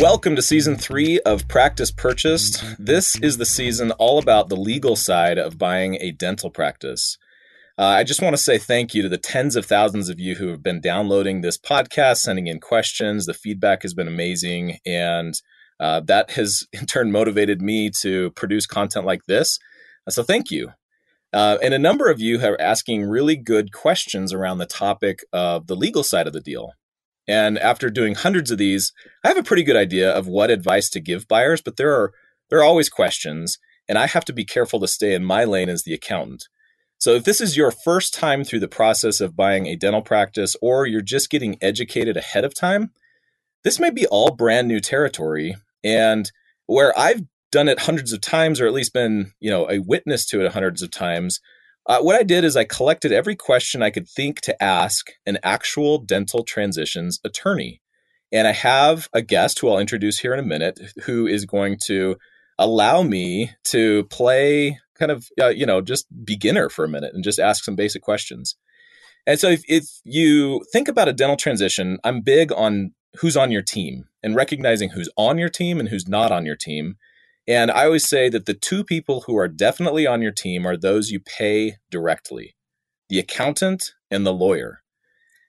Welcome to season three of Practice Purchased. This is the season all about the legal side of buying a dental practice. Uh, I just want to say thank you to the tens of thousands of you who have been downloading this podcast, sending in questions. The feedback has been amazing. And uh, that has in turn motivated me to produce content like this. So thank you. Uh, and a number of you are asking really good questions around the topic of the legal side of the deal. And after doing hundreds of these, I have a pretty good idea of what advice to give buyers, but there are there are always questions, and I have to be careful to stay in my lane as the accountant. So if this is your first time through the process of buying a dental practice or you're just getting educated ahead of time, this may be all brand new territory and where I've done it hundreds of times or at least been, you know, a witness to it hundreds of times, uh, what I did is I collected every question I could think to ask an actual dental transitions attorney. And I have a guest who I'll introduce here in a minute who is going to allow me to play kind of, uh, you know, just beginner for a minute and just ask some basic questions. And so if, if you think about a dental transition, I'm big on who's on your team and recognizing who's on your team and who's not on your team and I always say that the two people who are definitely on your team are those you pay directly the accountant and the lawyer.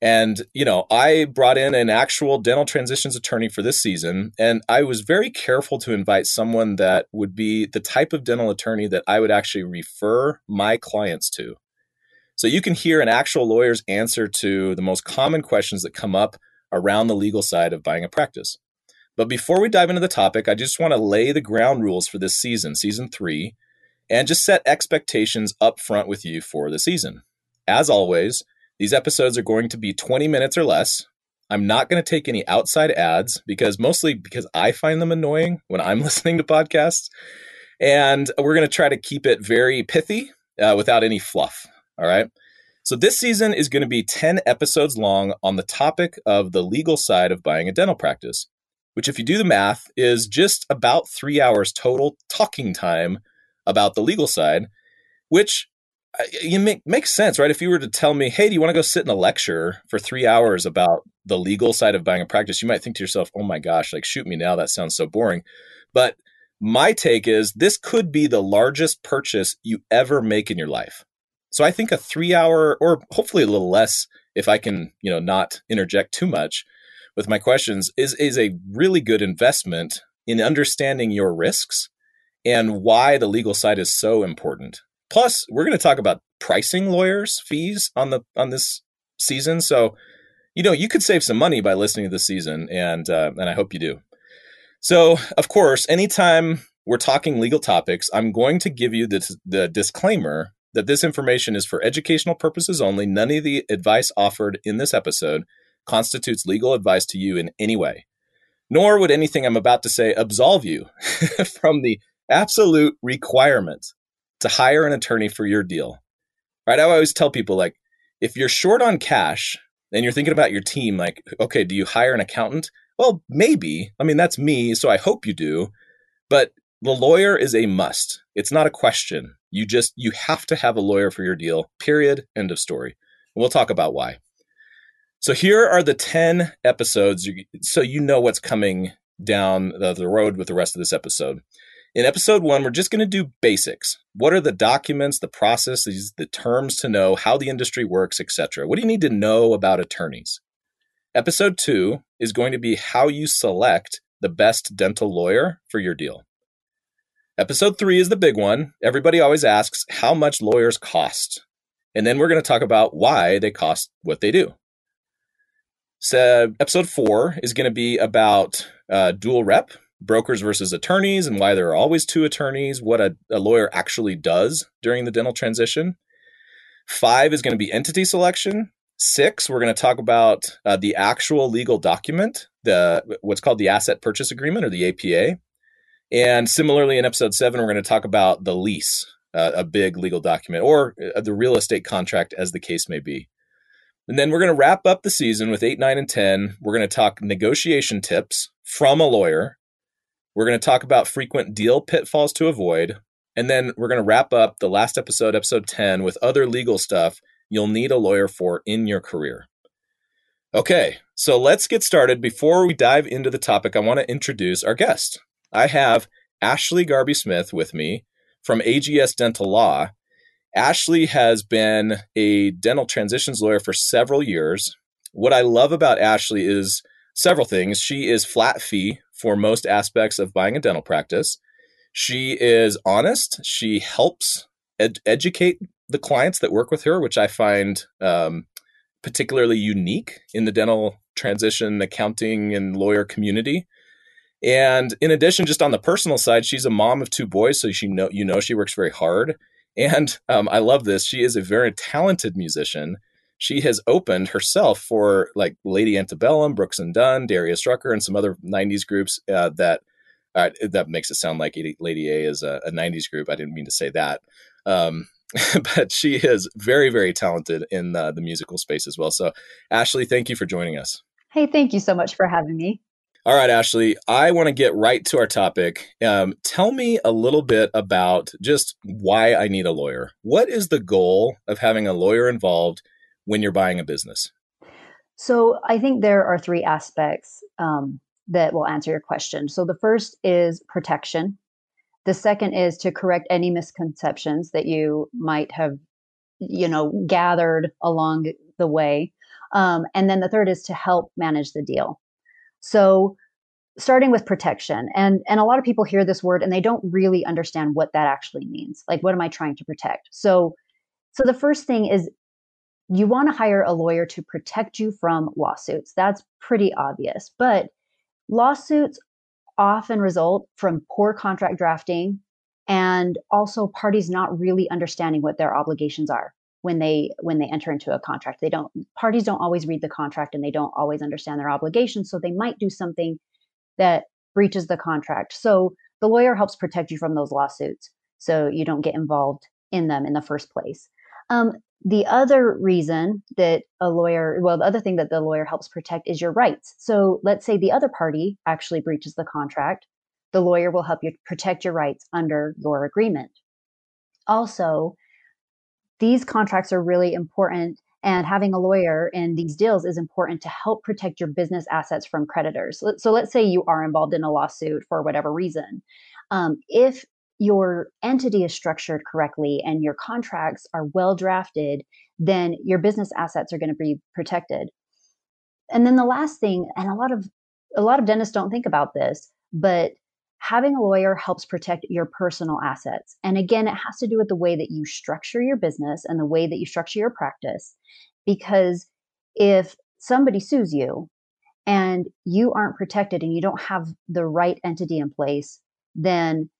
And, you know, I brought in an actual dental transitions attorney for this season, and I was very careful to invite someone that would be the type of dental attorney that I would actually refer my clients to. So you can hear an actual lawyer's answer to the most common questions that come up around the legal side of buying a practice. But before we dive into the topic, I just want to lay the ground rules for this season, season three, and just set expectations up front with you for the season. As always, these episodes are going to be 20 minutes or less. I'm not going to take any outside ads because mostly because I find them annoying when I'm listening to podcasts. And we're going to try to keep it very pithy uh, without any fluff. All right. So this season is going to be 10 episodes long on the topic of the legal side of buying a dental practice which, if you do the math, is just about three hours total talking time about the legal side, which you make makes sense, right? If you were to tell me, "Hey, do you want to go sit in a lecture for three hours about the legal side of buying a practice?" You might think to yourself, "Oh my gosh, like shoot me now. That sounds so boring." But my take is this could be the largest purchase you ever make in your life. So I think a three hour, or hopefully a little less, if I can, you know, not interject too much, with my questions is is a really good investment in understanding your risks and why the legal side is so important. Plus, we're going to talk about pricing lawyers fees on the on this season. So, you know, you could save some money by listening to this season, and uh, and I hope you do. So, of course, anytime we're talking legal topics, I'm going to give you the, the disclaimer that this information is for educational purposes only. None of the advice offered in this episode constitutes legal advice to you in any way. Nor would anything I'm about to say absolve you from the absolute requirement to hire an attorney for your deal. Right? I always tell people like if you're short on cash and you're thinking about your team like okay, do you hire an accountant? Well, maybe. I mean, that's me, so I hope you do. But the lawyer is a must. It's not a question. You just you have to have a lawyer for your deal. Period. End of story. And we'll talk about why. So here are the 10 episodes so you know what's coming down the, road with the rest of this episode. In episode one, we're just going to do basics. What are the documents, the processes, the terms to know, how the industry works, etc. What do you need to know about attorneys? Episode two is going to be how you select the best dental lawyer for your deal. Episode three is the big one. Everybody always asks how much lawyers cost. And then we're going to talk about why they cost what they do. So, episode four is going to be about uh, dual rep, brokers versus attorneys, and why there are always two attorneys, what a, a lawyer actually does during the dental transition. Five is going to be entity selection. Six, we're going to talk about uh, the actual legal document, the what's called the asset purchase agreement or the APA. And similarly, in episode seven, we're going to talk about the lease, uh, a big legal document, or uh, the real estate contract, as the case may be. And then we're going to wrap up the season with 8, 9, and 10. We're going to talk negotiation tips from a lawyer. We're going to talk about frequent deal pitfalls to avoid. And then we're going to wrap up the last episode, episode 10, with other legal stuff you'll need a lawyer for in your career. Okay, So let's get started. Before we dive into the topic, I want to introduce our guest. I have Ashley Garbe Smith with me from AGS Dental Law. Ashley has been a dental transitions lawyer for several years. What I love about Ashley is several things. She is flat fee for most aspects of buying a dental practice. She is honest. She helps ed- educate the clients that work with her, which I find um, particularly unique in the dental transition accounting and lawyer community. And in addition, just on the personal side, she's a mom of two boys, so she know you know she works very hard. And um, I love this. She is a very talented musician. She has opened herself for like Lady Antebellum, Brooks and Dunn, Darius Rucker, and some other '90s groups uh, that uh, that makes it sound like Lady A is a, a, '90s group. I didn't mean to say that, um, but she is very, very talented in the, the musical space as well. So, Ashley, thank you for joining us. Hey, thank you so much for having me. All right, Ashley, I want to get right to our topic. Um, tell me a little bit about just why I need a lawyer. What is the goal of having a lawyer involved when you're buying a business? So, I think there are three aspects um, that will answer your question. So, the first is protection. The second is to correct any misconceptions that you might have, you know, gathered along the way. Um, and then the third is to help manage the deal. So starting with protection and and a lot of people hear this word and they don't really understand what that actually means. Like what am I trying to protect? So so the first thing is you want to hire a lawyer to protect you from lawsuits. That's pretty obvious. But lawsuits often result from poor contract drafting and also parties not really understanding what their obligations are when they when they enter into a contract. They don't parties don't always read the contract and they don't always understand their obligations so they might do something that breaches the contract. So the lawyer helps protect you from those lawsuits so you don't get involved in them in the first place. Um, the other reason that a lawyer well the other thing that the lawyer helps protect is your rights. So let's say the other party actually breaches the contract the lawyer will help you protect your rights under your agreement. Also these contracts are really important and having a lawyer in these deals is important to help protect your business assets from creditors. So let's say you are involved in a lawsuit for whatever reason. Um, if your entity is structured correctly and your contracts are well drafted, then your business assets are going to be protected. And then the last thing, and a lot of a lot of dentists don't think about this, but having a lawyer helps protect your personal assets. And again, it has to do with the way that you structure your business and the way that you structure your practice. Because if somebody sues you and you aren't protected and you don't have the right entity in place, then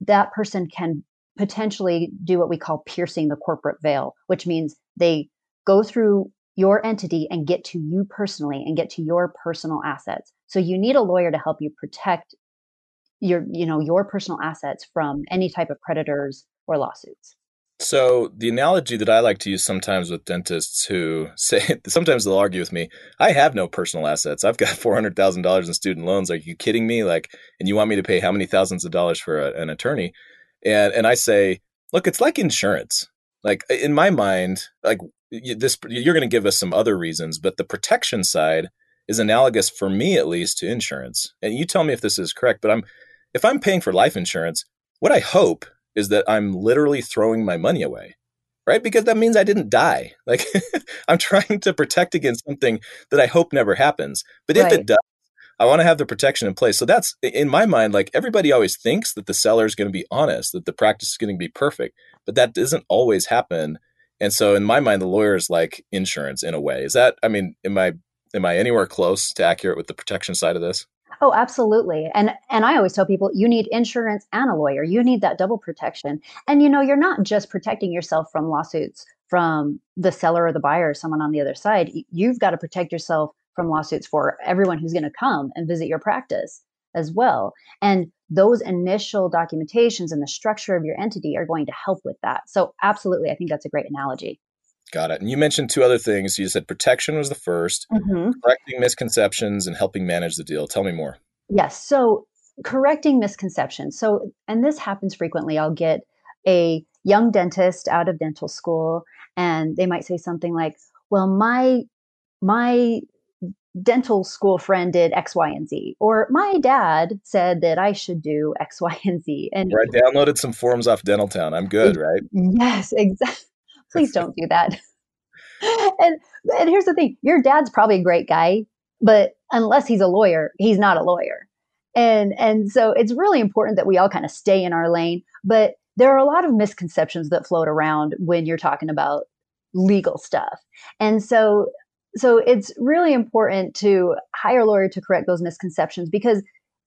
that person can potentially do what we call piercing the corporate veil, which means they go through your entity and get to you personally and get to your personal assets. So you need a lawyer to help you protect your you know your personal assets from any type of creditors or lawsuits so the analogy that I like to use sometimes with dentists who say sometimes they'll argue with me, I have no personal assets. I've got four hundred thousand dollars in student loans. Are you kidding me? Like, and you want me to pay how many thousands of dollars for a, an attorney? And and I say, look, it's like insurance. Like in my mind, like this, you're going to give us some other reasons, but the protection side is analogous for me at least to insurance. And you tell me if this is correct, but I'm if I'm paying for life insurance, what I hope is that I'm literally throwing my money away, right? Because that means I didn't die. Like I'm trying to protect against something that I hope never happens. But if it does, I want to have the protection in place. So that's in my mind, like everybody always thinks that the seller is going to be honest, that the practice is going to be perfect, but that doesn't always happen. And so in my mind, the lawyer is like insurance in a way. Is that, I mean, am I, am I anywhere close to accurate with the protection side of this? Oh, absolutely. And and I always tell people you need insurance and a lawyer. You need that double protection. And you know, you're not just protecting yourself from lawsuits from the seller or the buyer or someone on the other side. You've got to protect yourself from lawsuits for everyone who's going to come and visit your practice as well. And those initial documentations and the structure of your entity are going to help with that. So absolutely, I think that's a great analogy. Got it. And you mentioned two other things. You said protection was the 1st mm-hmm. correcting misconceptions and helping manage the deal. Tell me more. Yes. So, correcting misconceptions. So, and this happens frequently. I'll get a young dentist out of dental school and they might say something like, "Well, my my dental school friend did X, Y, and Z, or my dad said that I should do X, Y, and Z. And or I downloaded some forms off Dental Town. I'm good, right? Yes, exactly. Please don't do that. and and here's the thing: your dad's probably a great guy, but unless he's a lawyer, he's not a lawyer. And and so it's really important that we all kind of stay in our lane. But there are a lot of misconceptions that float around when you're talking about legal stuff. And so so it's really important to hire a lawyer to correct those misconceptions because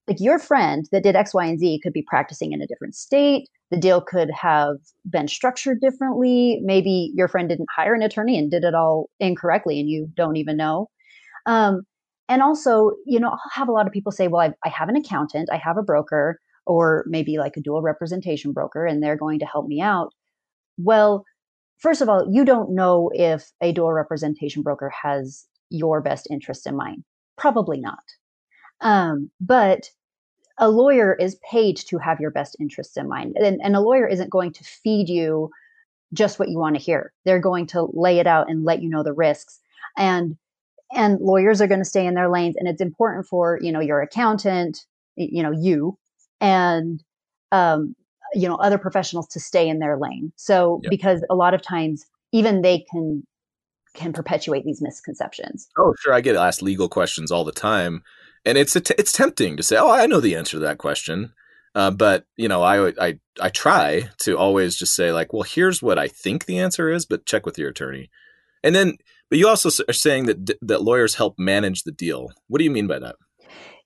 like your friend that did X, Y, and Z could be practicing in a different state. The deal could have been structured differently. Maybe your friend didn't hire an attorney and did it all incorrectly and you don't even know. Um, and also, you know, I'll have a lot of people say, well, I, I have an accountant, I have a broker, or maybe like a dual representation broker, and they're going to help me out. Well, first of all, you don't know if a dual representation broker has your best interest in mind. Probably not. Um, but a lawyer is paid to have your best interests in mind. And, and a lawyer isn't going to feed you just what you want to hear. They're going to lay it out and let you know the risks. And and lawyers are going to stay in their lanes. And it's important for, you know, your accountant, you know, you and um, you know other professionals to stay in their lane so yep. because a lot of times even they can can perpetuate these misconceptions oh sure i get asked legal questions all the time and it's it's tempting to say oh i know the answer to that question. Uh, but you know I, I i try to always just say like well here's what i think the answer is but check with your attorney. And then but you also are saying that that lawyers help manage the deal. What do you mean by that?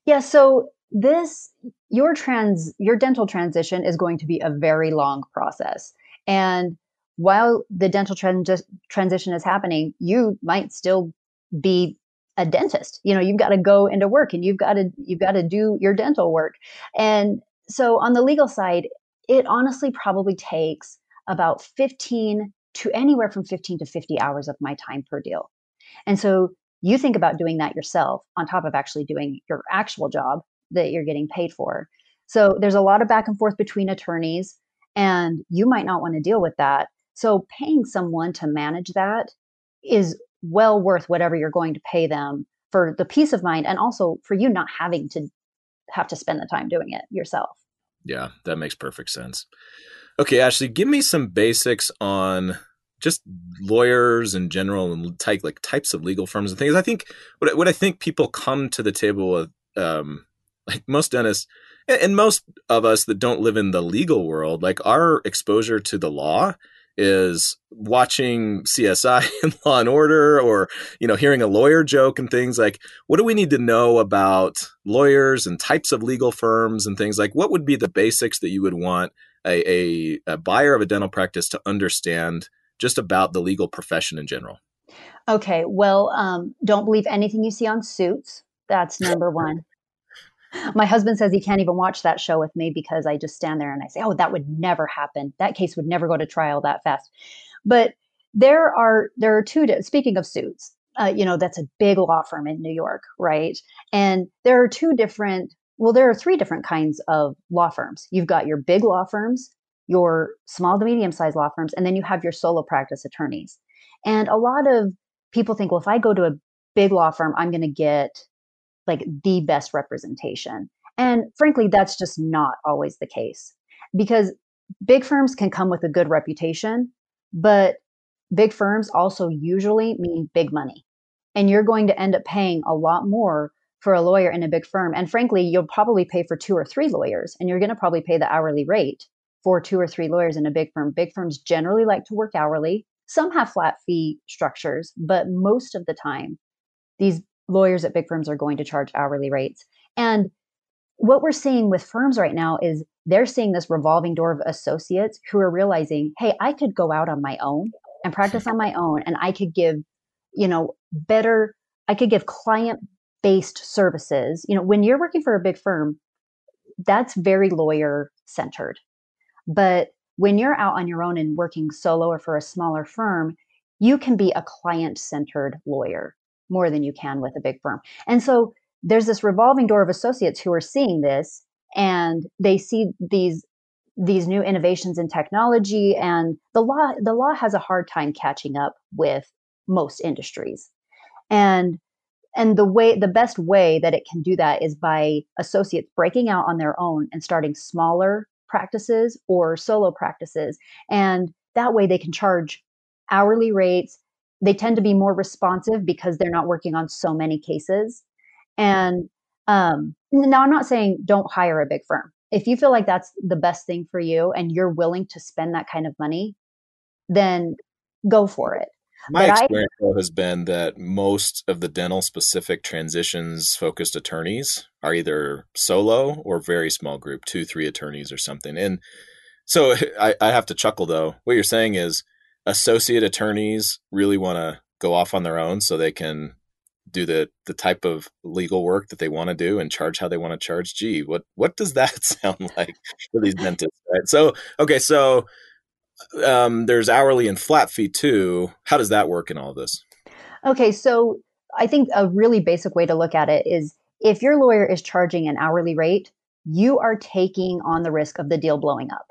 Yeah so this your trans your dental transition is going to be a very long process. And while the dental trans- transition is happening you might still be a dentist you know you've got to go into work and you've got to you've got to do your dental work and so on the legal side it honestly probably takes about 15 to anywhere from 15 to 50 hours of my time per deal and so you think about doing that yourself on top of actually doing your actual job that you're getting paid for. So there's a lot of back and forth between attorneys, and you might not want to deal with that. So paying someone to manage that is well worth whatever you're going to pay them for the peace of mind and also for you not having to have to spend the time doing it yourself. Yeah, that makes perfect sense. Okay, Ashley, give me some basics on just lawyers in general and type like types of legal firms and things. I think what what I think people come to the table with um, like most dentists and most of us that don't live in the legal world, like our exposure to the law is watching CSI and Law and Order or you know hearing a lawyer joke and things like what do we need to know about lawyers and types of legal firms and things? Like what would be the basics that you would want a, a, a buyer of a dental practice to understand just about the legal profession in general? Okay well um, don't believe anything you see on suits. That's number one my husband says he can't even watch that show with me because I just stand there and I say, "Oh, that would never happen. That case would never go to trial that fast." But there are there are two. Speaking of suits, uh, you know that's a big law firm in New York, right? And there are two different. Well, there are three different kinds of law firms. You've got your big law firms, your small to medium sized law firms, and then you have your solo practice attorneys. And a lot of people think, well, if I go to a big law firm, I'm going to get like the best representation. And frankly, that's just not always the case because big firms can come with a good reputation, but big firms also usually mean big money. And you're going to end up paying a lot more for a lawyer in a big firm. And frankly, you'll probably pay for two or three lawyers, and you're going to probably pay the hourly rate for two or three lawyers in a big firm. Big firms generally like to work hourly. Some have flat fee structures, but most of the time, these lawyers at big firms are going to charge hourly rates. And what we're seeing with firms right now is they're seeing this revolving door of associates who are realizing, hey, I could go out on my own and practice on my own and I could give, you know, better, I could give client based services. You know, when you're working for a big firm, that's very lawyer centered. But when you're out on your own and working solo or for a smaller firm, you can be a client centered lawyer more than you can with a big firm. And so there's this revolving door of associates who are seeing this and they see these these new innovations in technology and the law the law has a hard time catching up with most industries. And and the way the best way that it can do that is by associates breaking out on their own and starting smaller practices or solo practices and that way they can charge hourly rates they tend to be more responsive because they're not working on so many cases and um, now i'm not saying don't hire a big firm if you feel like that's the best thing for you and you're willing to spend that kind of money then go for it my but experience I, has been that most of the dental specific transitions focused attorneys are either solo or very small group, two, three attorneys or something. And so I, I have to chuckle though. What you're saying is associate attorneys really want to go off on their own so they can do the the type of legal work that they want to do and charge how they want to charge. Gee, what what does that sound like for these dentists? Right. So okay, so um, there's hourly and flat fee too. How does that work in all this? Okay, so I think a really basic way to look at it is if your lawyer is charging an hourly rate, you are taking on the risk of the deal blowing up.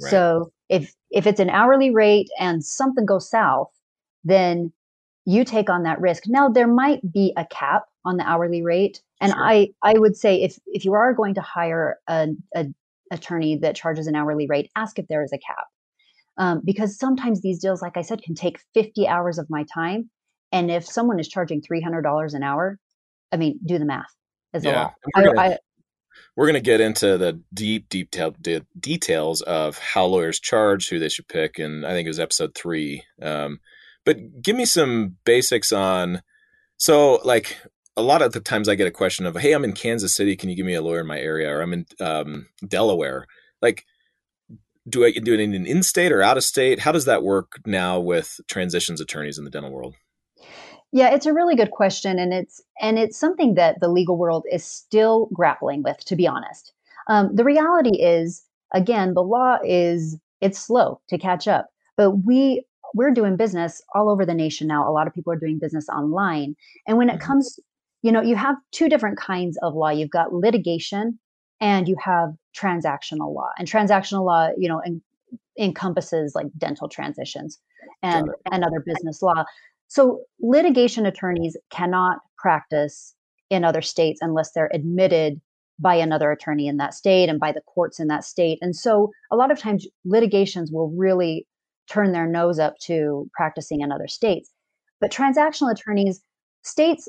Right. So if if it's an hourly rate and something goes south, then you take on that risk. Now there might be a cap on the hourly rate, and sure. I I would say if if you are going to hire a, a attorney that charges an hourly rate, ask if there is a cap um, because sometimes these deals, like I said, can take 50 hours of my time. And if someone is charging $300 an hour, I mean, do the math. Is yeah. a lot. I, we're gonna get into the deep, deep de- details of how lawyers charge, who they should pick, and I think it was episode three. Um, but give me some basics on. So, like, a lot of the times I get a question of, "Hey, I'm in Kansas City. Can you give me a lawyer in my area?" Or I'm in um, Delaware. Like, do I do it in an in-state or out-of-state? How does that work now with transitions attorneys in the dental world? Yeah, it's a really good question, and it's and it's something that the legal world is still grappling with. To be honest, um, the reality is, again, the law is it's slow to catch up, but we we're doing business all over the nation now. A lot of people are doing business online, and when it mm-hmm. comes, you know, you have two different kinds of law. You've got litigation, and you have transactional law and transactional law you know en- encompasses like dental transitions and and other business law so litigation attorneys cannot practice in other states unless they're admitted by another attorney in that state and by the courts in that state and so a lot of times litigations will really turn their nose up to practicing in other states but transactional attorneys states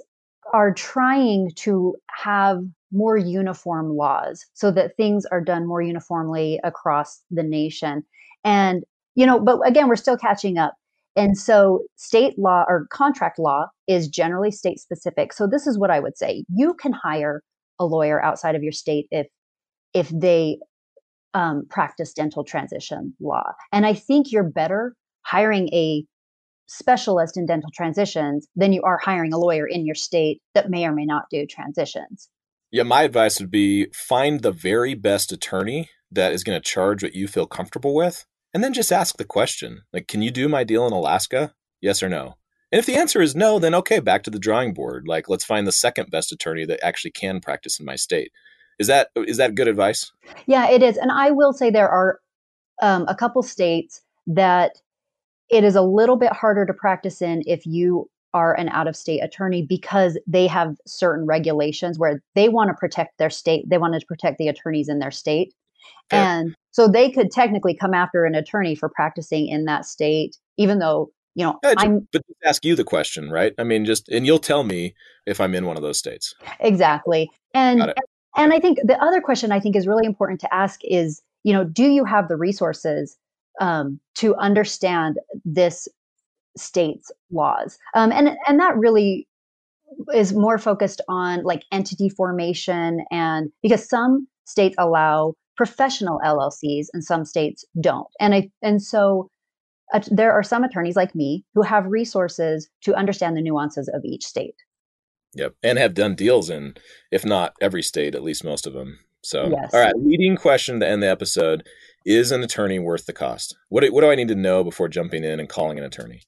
are trying to have more uniform laws so that things are done more uniformly across the nation. And, you know, but again, we're still catching up. And so state law or contract law is generally state specific. So this is what I would say. You can hire a lawyer outside of your state if if they um, practice dental transition law. And I think you're better hiring a specialist in dental transitions than you are hiring a lawyer in your state that may or may not do transitions. Yeah, my advice would be find the very best attorney that is going to charge what you feel comfortable with, and then just ask the question like, can you do my deal in Alaska? Yes or no? And if the answer is no, then okay, back to the drawing board. Like, let's find the second best attorney that actually can practice in my state. Is that is that good advice? Yeah, it is. And I will say there are um, a couple states that it is a little bit harder to practice in if you are an out of state attorney because they have certain regulations where they want to protect their state. They want to protect the attorneys in their state. Fair. And so they could technically come after an attorney for practicing in that state, even though, you know, yeah, I'm. But ask you the question, right? I mean, just, and you'll tell me if I'm in one of those states. Exactly. And, and I think the other question I think is really important to ask is, you know, do you have the resources um, to understand this state's laws. Um, and and that really is more focused on like entity formation and because some states allow professional LLCs and some states don't. And I and so uh, there are some attorneys like me who have resources to understand the nuances of each state. Yep, and have done deals in if not every state, at least most of them. So, yes. all right, leading question to end the episode: Is an attorney worth the cost? What do, what do I need to know before jumping in and calling an attorney?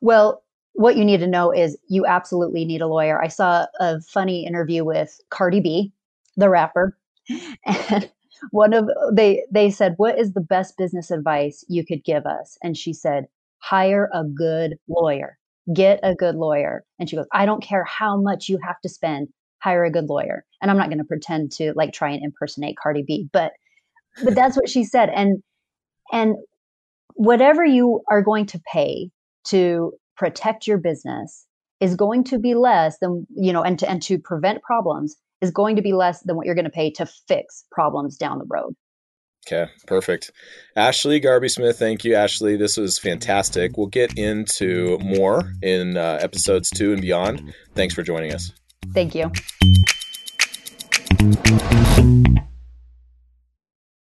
Well, what you need to know is you absolutely need a lawyer. I saw a funny interview with Cardi B, the rapper, and one of they they said, "What is the best business advice you could give us?" And she said, "Hire a good lawyer." get a good lawyer. And she goes, I don't care how much you have to spend, hire a good lawyer. And I'm not going to pretend to like try and impersonate Cardi B, but but that's what she said. And and whatever you are going to pay to protect your business is going to be less than you know and to and to prevent problems is going to be less than what you're going to pay to fix problems down the road Okay, perfect. Ashley Garbe Smith, thank you, Ashley. This was fantastic. We'll get into more in uh, episodes two and beyond. Thanks for joining us. Thank you.